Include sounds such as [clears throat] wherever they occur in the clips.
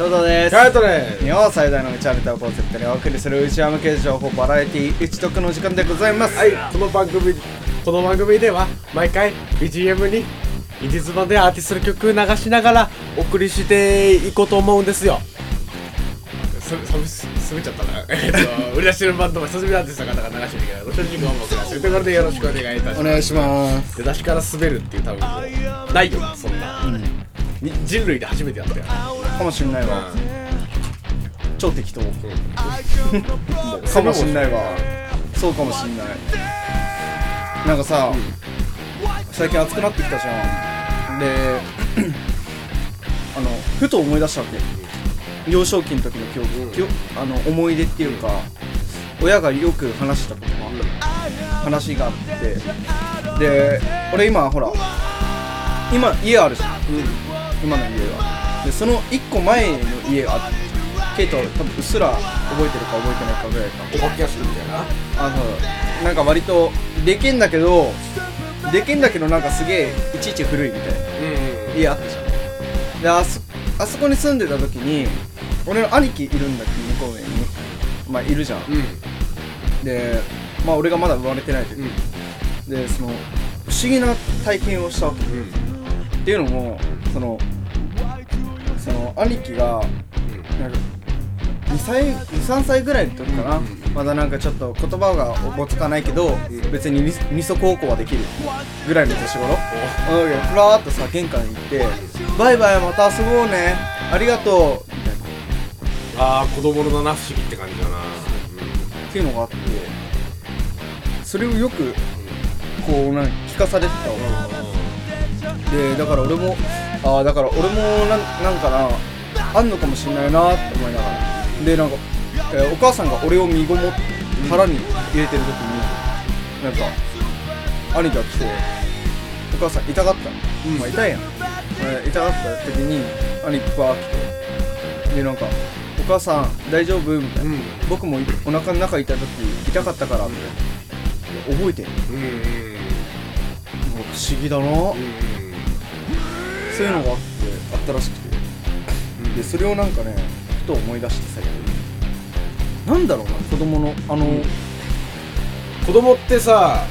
翔太です。カイトです。日本最大のうちわネタをコンセプトにお送りするうちわ向け情報バラエティー一読の時間でございます。はいこの番組この番組では毎回 BGM にインディーズ版でアーティストの曲流しながらお送りしていこうと思うんですよ。すすすすべっちゃったな。[laughs] えっと売り出してるバンドも久しぶりなんですが方が流してみてくださいご正直音楽がするということでよろしくお願いいたします。お願いします。出だしから滑るっていう多分もうないよなそんな、に人類で初めてやったよ。かもしんないわ。うん超適当。かもしんないわ。そうかもしんない。なんかさ、最近暑くなってきたじゃん。で [clears throat] あのふと思い出したわけ。幼少期の時の記憶、記憶あの思い出っていうか親がよく話したことが話があって。で俺今ほら今家あるじゃん、今の家がでその1個前の家があってケイト多分うっすら覚えてるか覚えてないかぐらいか。お化け屋敷みたいな？あのなんか割とでけんだけどでけんだけどなんかすげえいちいち古いみたいなうん家あったじゃん。であそあそこに住んでた時に俺の兄貴いるんだけど向こう上に。まあいるじゃん。うん。でまあ俺がまだ生まれてない時、うん。でその不思議な体験をしたわけ。うんっていうのもそのその兄貴がなんか2歳23歳ぐらいの時かな、うん。まだなんかちょっと言葉がおぼつかないけど、ん。別に二二足歩行はできるぐらいの年頃。うん。ふらーっとさ玄関に行って「バイバイまた遊ぼうね。ありがとう」みたいなああ子供の七不思議って感じだな。っていうのがあってそれをよくこうなんか聞かされてたわでだから俺もああだから俺もなんなんかなあんのかもしれないなって思いながら。でなんか、えーお母さんが俺を身ごも腹に入れてる時になんか兄が来てお母さん痛がったの、まあ痛いやん、えー痛がった時に兄バー来てでなんか「お母さん大丈夫?」みたいな、うん。うん僕もお腹の中痛い時痛かったからみたいな覚えてる。うん。うん不思議だな、そういうのがあってあったらしくて。でそれをなんかねふと思い出して最近なんだろうな子供のあの、うん。子供ってさ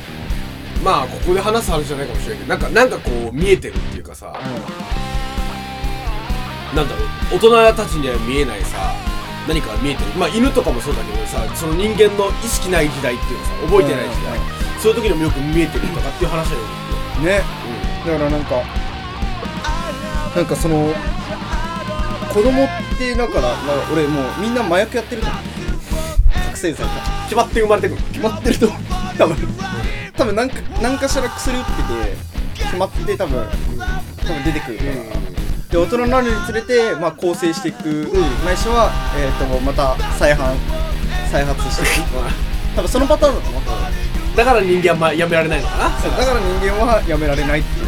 まあここで話す話じゃないかもしれないけどなんかなんかこう見えてるっていうかさなんだろう大人たちには見えないさ何かが見えてる。まあ犬とかもそうだけどさその人間の意識ない時代っていうかさ覚えてない時代、そういう時にもよく見えてるとかっていう話だようん。ねだからなんかなんかその子供ってだからなんか俺もうみんな麻薬やってると。思う覚醒剤か決まって生まれてくる。決まってると。思う多分。多分なんか何かしら薬打ってて決まって多分多分出てくるから、で大人になるにつれて、まあ、構成していく、ないしは、えー、とまた再犯再発していく。[laughs] 多分そのパターンだと思うだから人間はまあやめられないのかな。だから人間はやめられないっていう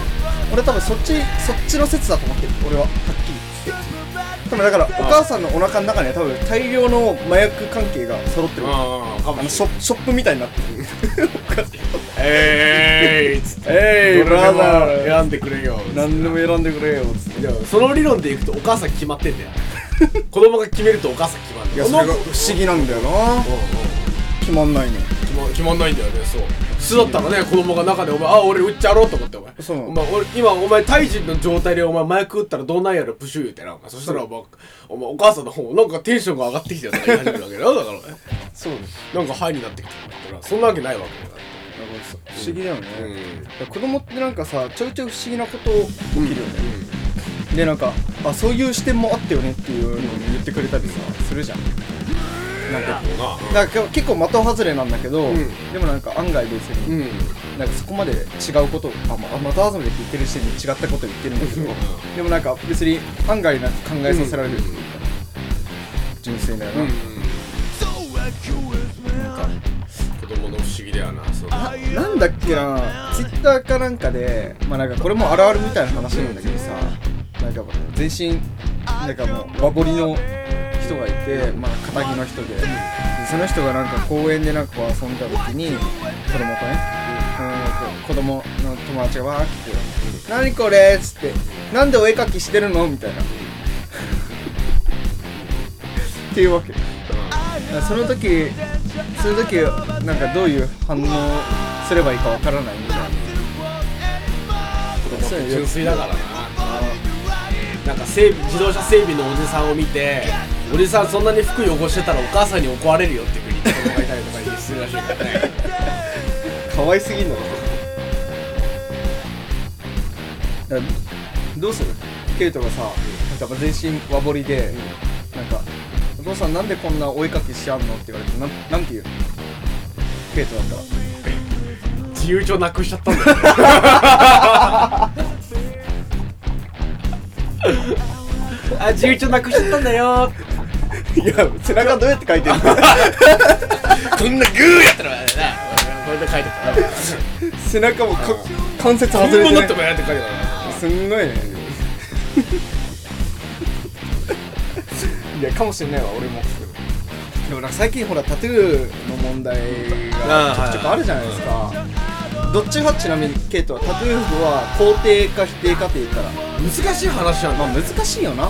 俺多分そっちそっちの説だと思ってる俺ははっきり。言って多分だからお母さんのお腹の中には多分大量の麻薬関係が揃ってる。ああのショショップみたいになってる。お母さん。えーいっつってえいブラザー選んでくれよ。何でも選んでくれよ。つっていやその理論でいくとお母さん決まってんだよ。子供が決めるとお母さん決まるんいやそれが不思議なんだよな。うんう。ん決まんないね決ま決まんないんだよね。そう。普通だったらね子供が中でお前あ俺売っちゃろうと思ってお前。そう。お前俺今お前胎児の状態でお前麻薬打ったらどうなんやろプシュー言うてなそしたらお前お前お母さんの方なんかテンションが上がってきてるとか言い始めるわけだよだから。ねそうです。なんかハイになってきてるから。そんなわけないわけだか不思議だよね、らうん。子供ってなんかさちょいちょい不思議なこと起きるよね、でなんかあそういう視点もあったよねっていうのを言ってくれたりさするじゃんなんかうんだから結構的外れなんだけど、うん。でもなんか案外別に、うん。なんかそこまで違うことをあ、まあ、的外れって言ってる時点で違ったこと言ってるんだけど、うん。でもなんか別に案外なんか考えさせられるっていうか、純粋だよな、うん。なんか子供の不思議だよなそうななんだっけなツイッターかなんかでまあなんかこれもあるあるみたいな話なんだけどさ、なんか全身なんかもう和彫りの人がいて、まあ、肩着の人で。でその人がなんか公園でなんかこう遊んだ時に子供とね、うん、子供の友達がわーって来て「何これ?」っつって「なんでお絵描きしてるの?」みたいな。[laughs] っていうわけ。その時その時なんかどういう反応すればいいかわからない。みたいな子供って純粋だからな。なんか整備自動車整備のおじさんを見ておじさんそんなに服汚してたらお母さんに怒られるよっていうふうに子供がいたりとかするらしいからね可愛すぎんだろだからどうする？ケイトがさなんか全身和彫りで、なんか「お父さんなんでこんな追いかけしちゃうの?」って言われてなんなんて言う？ケイトだったら。自由帳なくしちゃったんだよ。[laughs] あ自由帳なくしちゃったんだよいや背中どうやって書いてるの？こんなグーやったらな。これで書いてた。ら背中もか関節半外れて、ね。って、もやって書いてたすんごいね。いやかもしれないわ俺も。でもなんか最近ほらタトゥーの問題がちょくちょくあるじゃないですか。どっち派？ちなみにケイトはタトゥーは肯定か否定かって言ったら。難しい話なんだ。まあ難しいよな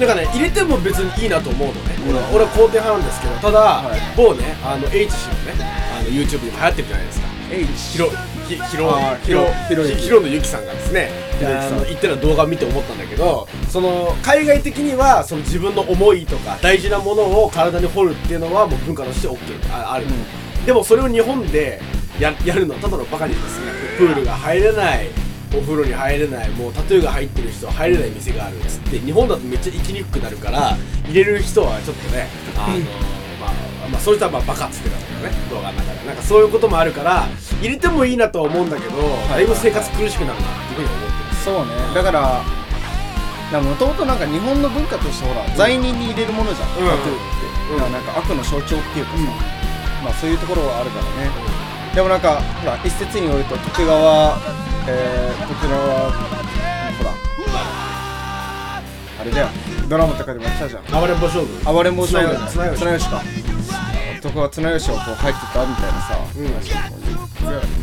なんかね入れても別にいいなと思うのね、俺は俺は肯定派なんですけどただ、はい。某ねあの H 氏のねあの YouTube にも流行ってるじゃないですか。H ヒロヒヒロあーヒロヒロユキヒロのユキさんがですね言ってた動画を見て思ったんだけどその海外的にはその自分の思いとか大事なものを体に掘るっていうのはもう文化として OK あある、でもそれを日本でややるのはただのバカにですね。プールが入れないお風呂に入れないもうタトゥーが入ってる人は入れない店があるっつって日本だとめっちゃ行きにくくなるから入れる人はちょっとねあの、まあ、まあそういう人はまあバカっつってたんだけどね。動画の中でなんかそういうこともあるから入れてもいいなとは思うんだけど、だいぶ生活苦しくなるなっていうふうに思ってそうね。だからもともとなんか日本の文化としてほら罪人に入れるものじゃん、うん。タトゥーって、うん。なんか悪の象徴っていうかさ、まあそういうところはあるからね、でもなんかほら一説によると徳川えー、徳川あのほらあれだよ。ドラマとかでもやってたじゃん。暴れん坊勝負。暴れん坊綱綱吉。綱吉か。徳川綱吉をこう入ってたみたいなさ、うん。聞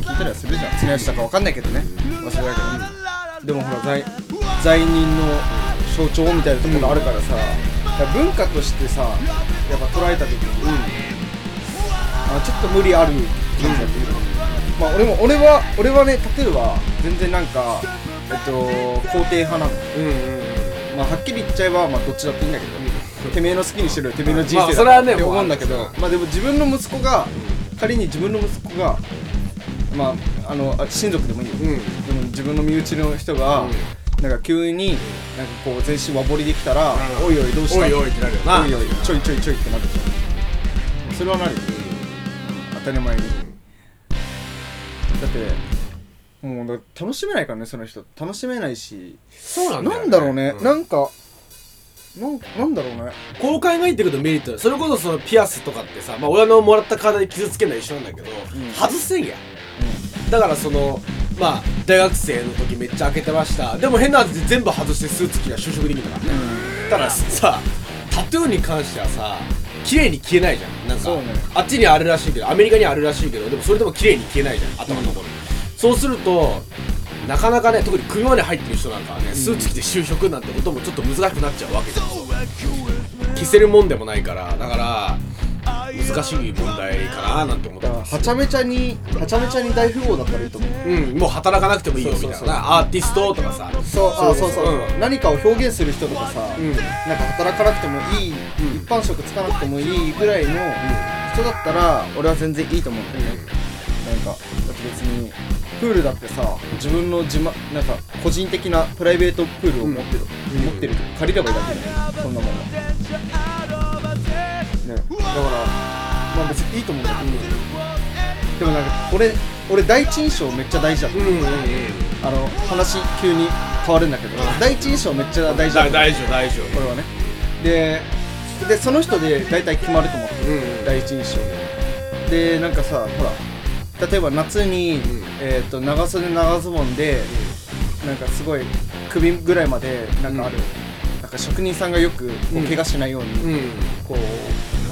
いたりはするじゃん。綱吉だかわかんないけどね。忘れたけど、でもほら罪罪人の象徴みたいなところあるからさ、だから文化としてさやっぱ捉えた時に、あちょっと無理ある感じだっていうか、まあ俺も俺は俺はねタトゥーは全然なんかえっと肯定派なの。うんうんうん。まあはっきり言っちゃえばまあどっちだっていいんだけど、てめえの好きにしろよてめえの人生だ。まあそれはねって思うんだけど、まあでも自分の息子が仮に自分の息子がまああのあ親族でもいいよ、うん。でも自分の身内の人が、うん。なんか急になんかこう全身和彫りできたら、うん。おいおいどうした？おいおいってなるよな。おいおいちょいちょいちょいってなってきたそれはなるよ。当たり前に。だってもうだ楽しめないからねその人。楽しめないし。そうなんだよね。なんだろうね、うん。なんかなんなんだろうね。こう考えていくとメリット。だそれこそそのピアスとかってさ、まあ、親のもらった体で傷つけるのは一緒なんだけど、ん。外せんや。だからそのまあ大学生の時めっちゃ開けてました。でも変なはずで全部外してスーツ着りゃ就職できるか。らね、たださタトゥーに関してはさ綺麗に消えないじゃん。なんか、そうね。あっちにあるらしいけどアメリカにあるらしいけどでもそれでも綺麗に消えないじゃん。頭のところ、そうするとなかなかね特に首まで入ってる人なんかはねスーツ着て就職なんてこともちょっと難しくなっちゃうわけじゃん消せるもんでもないからだから難しい問題かななんて思ってはちゃめちゃにはちゃめちゃに大富豪だったらいいと思う。うんもう働かなくてもいいよみたいな。そうそうそう。アーティストとかさ。そうあそうそう、う。ん。何かを表現する人とかさ、うん。なんか働かなくてもいい、うん。一般職つかなくてもいいぐらいの人だったら俺は全然いいと思うんだよね、なんかだって別にプールだってさ自分の自慢なんか個人的なプライベートプールを持ってる、うん持ってる。借りればいいだけだよ。そんなもんはね。だからまあ別にいいと思うんだけど、でもなんか俺俺第一印象めっちゃ大事だった、うんうんうん。あの話急に変わるんだけど、第一印象めっちゃ大事だった。だ大丈夫大丈これはね。ででその人で大体決まると思って夫うん。第一印象。でなんかさほら例えば夏に、んえー、と長袖長ズボンでなんかすごい首ぐらいまでなんかある、なんか職人さんがよくこううん。怪我しないように、うん。こう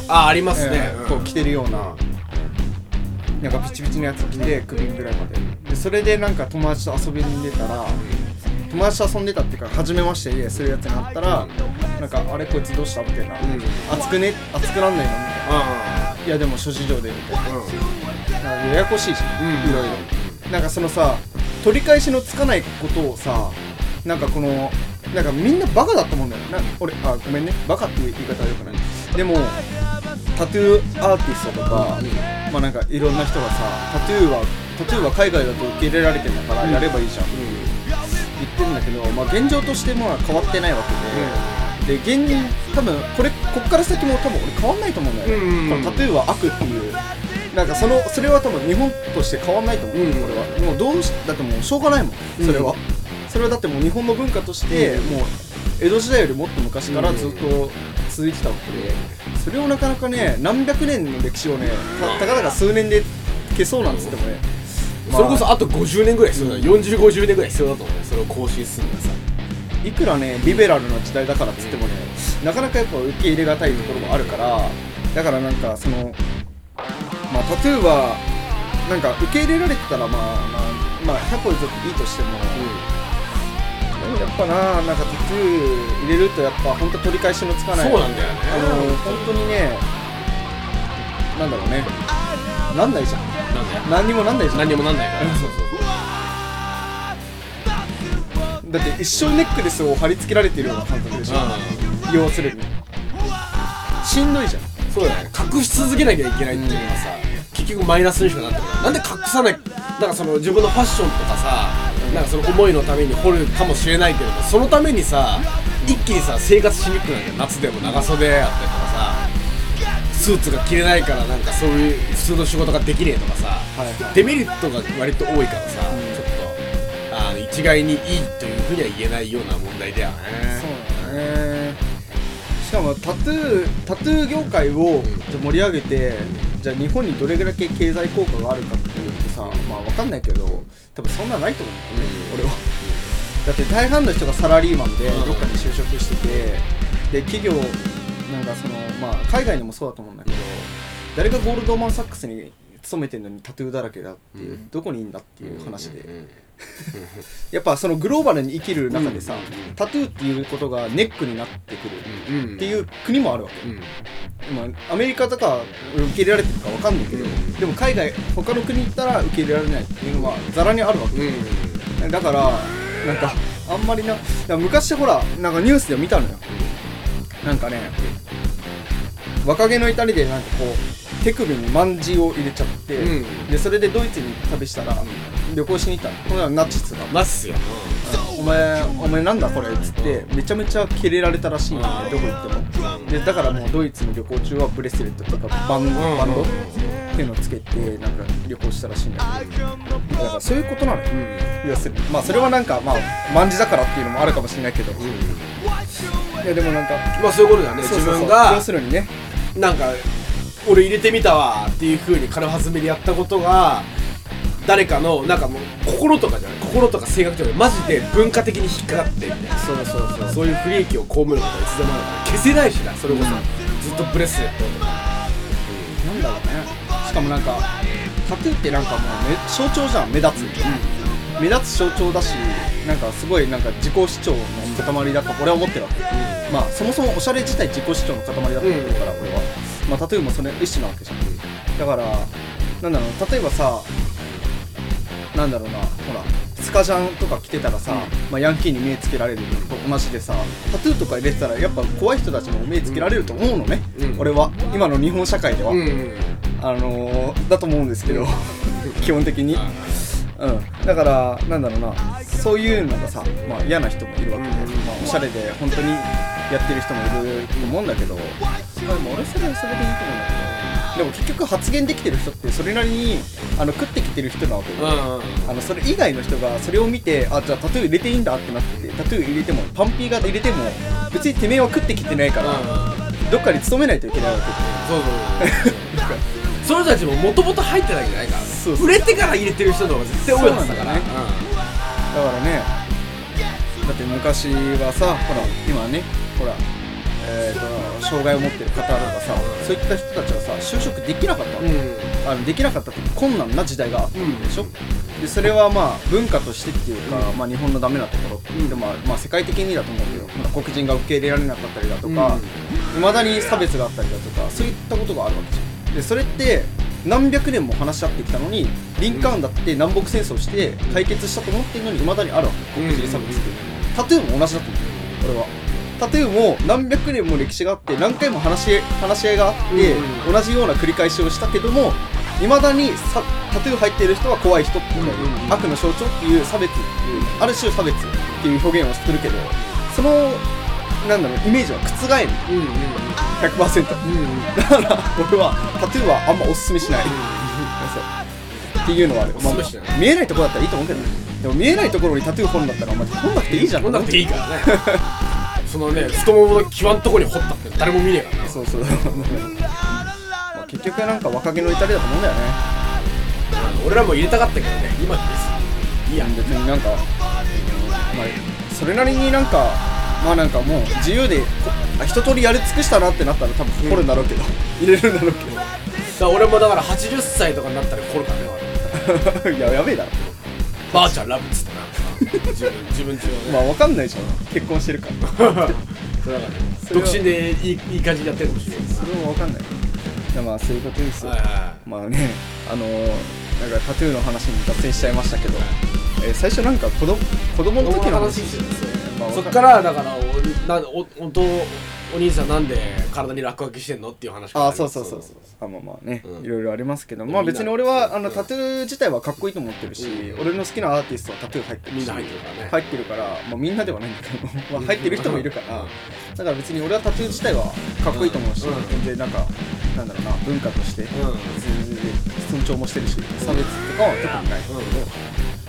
あありますね。えーこう着てるようななんかピチピチのやつ着て首ぐらいまで。でそれでなんか友達と遊びに出たら友達と遊んでたっていうか初めましてでするやつになったらなんかあれこいつどうしたみたいな、うん。熱くね？熱くなんないの？みたいあ。ないやでも諸事情でみたいな。あうん。ややこしいし、うん。いろいろ。なんかそのさ取り返しのつかないことをさなんかこのなんかみんなバカだと思うんだよ。な俺あごめんね。バカっていう言い方はよくない。でもタトゥーアーティストとか、まあなんかいろんな人がさタトゥーはタトゥーは海外だと受け入れられてんだからやればいいじゃん、言ってるんだけど、まあ、現状としてまあ変わってないわけで、で現多分これこっから先も多分俺変わんないと思うんだよね、うんこのタトゥーは悪っていう。なんかそのそれは多分日本として変わんないと思う、うん。これは。もうどうしだってもうしょうがないもん。それは、それはだってもう日本の文化として、うん。もう江戸時代よりもっと昔からずっと続いてたわけでそれをなかなかね何百年の歴史をねたたかだか数年で消そうなんつってもね、まあそれこそあと50年ぐらい必要だ。4050年ぐらい必要だと思うよそれを更新するのがさいくらねリベラルな時代だからっつってもね、なかなかやっぱ受け入れがたいところもあるからだからなんかそのまあタトゥーはなんか受け入れられてたらまあまあまあ100歩譲っていいとしても、でもやっぱななんかタトゥー入れるとやっぱ本当取り返しのつかない。そうなんだよね。あの本当にねなんだろうね。なんないじゃん。なん何にもなんないじゃん。何にもなんないから。そうそうだって一生ネックレスを貼り付けられてるような感覚でしょ。要するに。しんどいじゃん。そうだね。隠し続けなきゃいけないっていうのはさ、結局マイナスにしかなってない。なんで隠さない？だからその自分のファッションとかさなんかその思いのために掘るかもしれないけれどそのためにさ一気にさ生活しにくくなるよ夏でも長袖やったりとかさスーツが着れないからなんかそういう普通の仕事ができねえとかさ、はいはい。デメリットが割と多いからさ、ちょっとあの一概にいいというふうには言えないような問題だよね。そうだね。しかもタトゥータトゥー業界を盛り上げてじゃあ日本にどれぐらい経済効果があるかっていうとさまあわかんないけど多分そんなないと思うんだよね、俺は。だって大半の人がサラリーマンでうん。どっかに就職しててで企業なんかそのまあ海外でもそうだと思うんだけど誰がゴールドマン・サックスに勤めてるのにタトゥーだらけだっていう、うん。どこにいんだっていう話で、うんやっぱそのグローバルに生きる中でさ、うんタトゥーっていうことがネックになってくるうんっていう国もあるわけ、うん。まあ、アメリカとか受け入れられてるかわかんないけど、うんでも海外他の国行ったら受け入れられないっていうのはざらにあるわけ、だからなんかあんまりな昔ほらなんかニュースで見たのよ。なんかね若気の至りでなんかこう手首に万字を入れちゃって、うん。でそれでドイツに旅したら、旅行しに行ったの。ほらナチスが。まっすよ。お前お前なんだこれっつってめちゃめちゃキレられたらしいんだよ。ねどこ行っても。でだからもうドイツに旅行中はブレスレットとかバンん。バンド？っていうのをつけてなんか旅行したらしいんだけど。だからそういうことなのよ。要するに。まあそれはなんかまあ万字だからっていうのもあるかもしれないけど。いやでもなんかまあそういうことだよね自分が要するにね。なんか俺入れてみたわっていう風に軽はずめでやったことが誰かのなんかもう心とかじゃない心とか性格とかマジで文化的に引っかかってみたいな。そうそうそうそう。いう不利益を被ることはいつでもあるから消せないしなそれこそ、ずっとブレスレットとかなんだろうね。しかもなんかタトゥーってなんかもうめ象徴じゃん目立つ、目立つ象徴だしなんかすごいなんか自己主張の塊だと俺は思ってるわけ、まあそもそもおしゃれ自体自己主張の塊だと思ってるから、俺は。まあタトゥーもそれ一種なわけじゃん、だからなんだろう例えばさなんだろうなほらスカジャンとか着てたらさ、まあ、ヤンキーに目つけられるのと同じでさタトゥーとか入れてたらやっぱ怖い人たちも目つけられると思うのね、うん。俺は。今の日本社会では、うんあのー、だと思うんですけど基本的に、うん、だからなんだろうなそういうのがさ、まあ、嫌な人もいるわけで、うんまあ、おしゃれで本当にやってる人もいると思うんだけど、まあ、でも俺それはそれでいいと思うんだけどでも結局発言できてる人ってそれなりにあの食ってきてる人なわけで、うんあのそれ以外の人がそれを見てあじゃあタトゥー入れていいんだってなっててタトゥー入れてもパンピーが入れても別にてめえは食ってきてないから、どっかに勤めないといけないわけ。でそうそうそう。その人たちももともと入ってないんじゃないからね。そうそう。売れてから入れてる人の方が絶対多いはずだから。ね。だからね。だって昔はさほら今ねほらえー、と障害を持ってる方とかさそういった人たちはさ就職できなかったわけ、うん。あのできなかったって困難な時代があったわけでしょ、でそれはまあ文化としてっていうか、うん。まあ、日本のダメなところ。でもまあまあ世界的にだと思うけど、まあ、黒人が受け入れられなかったりだとかいま、未だに差別があったりだとかそういったことがあるわけじゃん。でそれって何百年も話し合ってきたのにリンカーンだって南北戦争して解決したと思ってるのにいまだにあるわけ。黒人差別って。タトゥーも同じだと思う。俺はタトゥーも何百年も歴史があって何回も話し話し合いがあって、う同じような繰り返しをしたけどもいまだにさタトゥー入っている人は怖い人っていう、うん悪の象徴っていう差別っていうある種差別っていう表現をするけどそのなんだろうイメージは覆る。うんうん100%うんうんだから俺はタトゥーはあんまおすすめしない。そうっていうのはある、おすすめしない見えないところだったらいいと思うけどね。でも見えないところにタトゥー掘るんだったらお前掘んなくていいじゃん。こんなくていいからね [laughs] そのね太ももの際んとこに掘ったって誰も見ねえからねそうそう。[laughs] まあ結局なんか若気の至りだと思うんだよね。俺らも入れたかったけどね。今ですいいや。別になんか、まあ、それなりになんかまあなんかもう自由で一通りやり尽くしたなってなったら多分掘るんだろうけど、入れるんだろうけだから俺もだから80歳とかになったら掘るからねいややべえだろ。ばあちゃんラブっつって。な自分自分自分。まあわかんないじゃん。結婚してるから。だから独身でいいいい感じにやってるかもしれないそれもわかんない。いやまあそういうことですよ、はいはまあねあのー、なんかタトゥーの話に脱線しちゃいましたけど、えー最初なんか子供子供の時の話？まあ、そっからだからおなおおとお兄さんなんで体に落書きしてんのっていう話からあそうそうそうそう。あまあまあね、うん。いろいろありますけど。まあ別に俺はあのうんタトゥー自体はかっこいいと思ってるし、うん。俺の好きなアーティストはタトゥー入ってるしみんな入ってるからね。入ってるから、まあ、みんなではないんだけど、まあ、入ってる人もいるから、だから別に俺はタトゥー自体はかっこいいと思うし、うん。全然なんかなんだろうな文化としてうん。全然尊重もしてるし差別とかは特にない、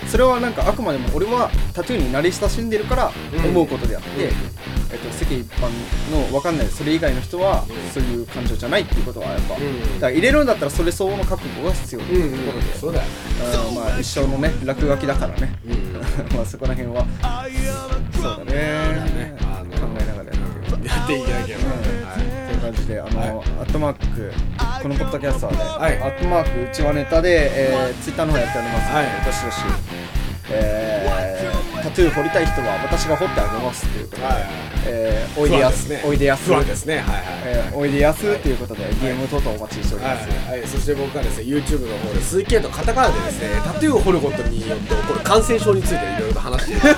それはなんかあくまでも俺はタトゥーに慣れ親しんでるから思うことであって、うん。えっと、世間一般の分かんないそれ以外の人はうん。そういう感情じゃないっていうことはやっぱ、うん。だから入れるんだったらそれ相応の覚悟が必要ってうんいうところで、そうだよね。まあ一生のね落書きだからね。うん。[laughs] まあそこら辺は。そうだね。考えながらやっていただければとい。う感じで、あの、アットマーク、このポッドキャストはね、はいアットマーク、うちわネタで、えー、ツイッターの方やっておりますので、はい。どしどし、えー、タトゥー彫りたい人は私が彫ってあげますということで、はい。えー、おいでやす、おいでやす、不安ですね。はいはい。えー、おいでやすということで、DM 等々お待ちしております。はい、はい、そして僕はですね YouTube の方で鈴木健とカタカナでですねタトゥーを彫ることによって起こる感染症についていろいろと話している、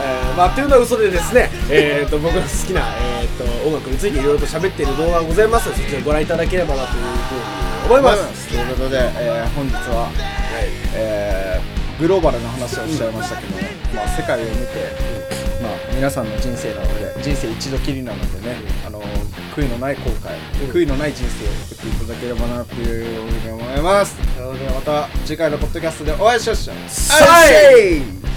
えー、まあっていうのは嘘でですねえー、と僕の好きな、えー、と音楽についていろいろと喋っている動画がございます。のでそちらご覧いただければなというふうに思います、ということで、えー、本日は、はい。えー、グローバルな話をしちゃいましたけど、まあ、世界を見て、まあ、皆さんの人生なので人生一度きりなのでね、あの悔いのない後悔、うん。悔いのない人生を送っていただければなというふうに思います。なのでまた次回のポッドキャストでお会いしましょう。さい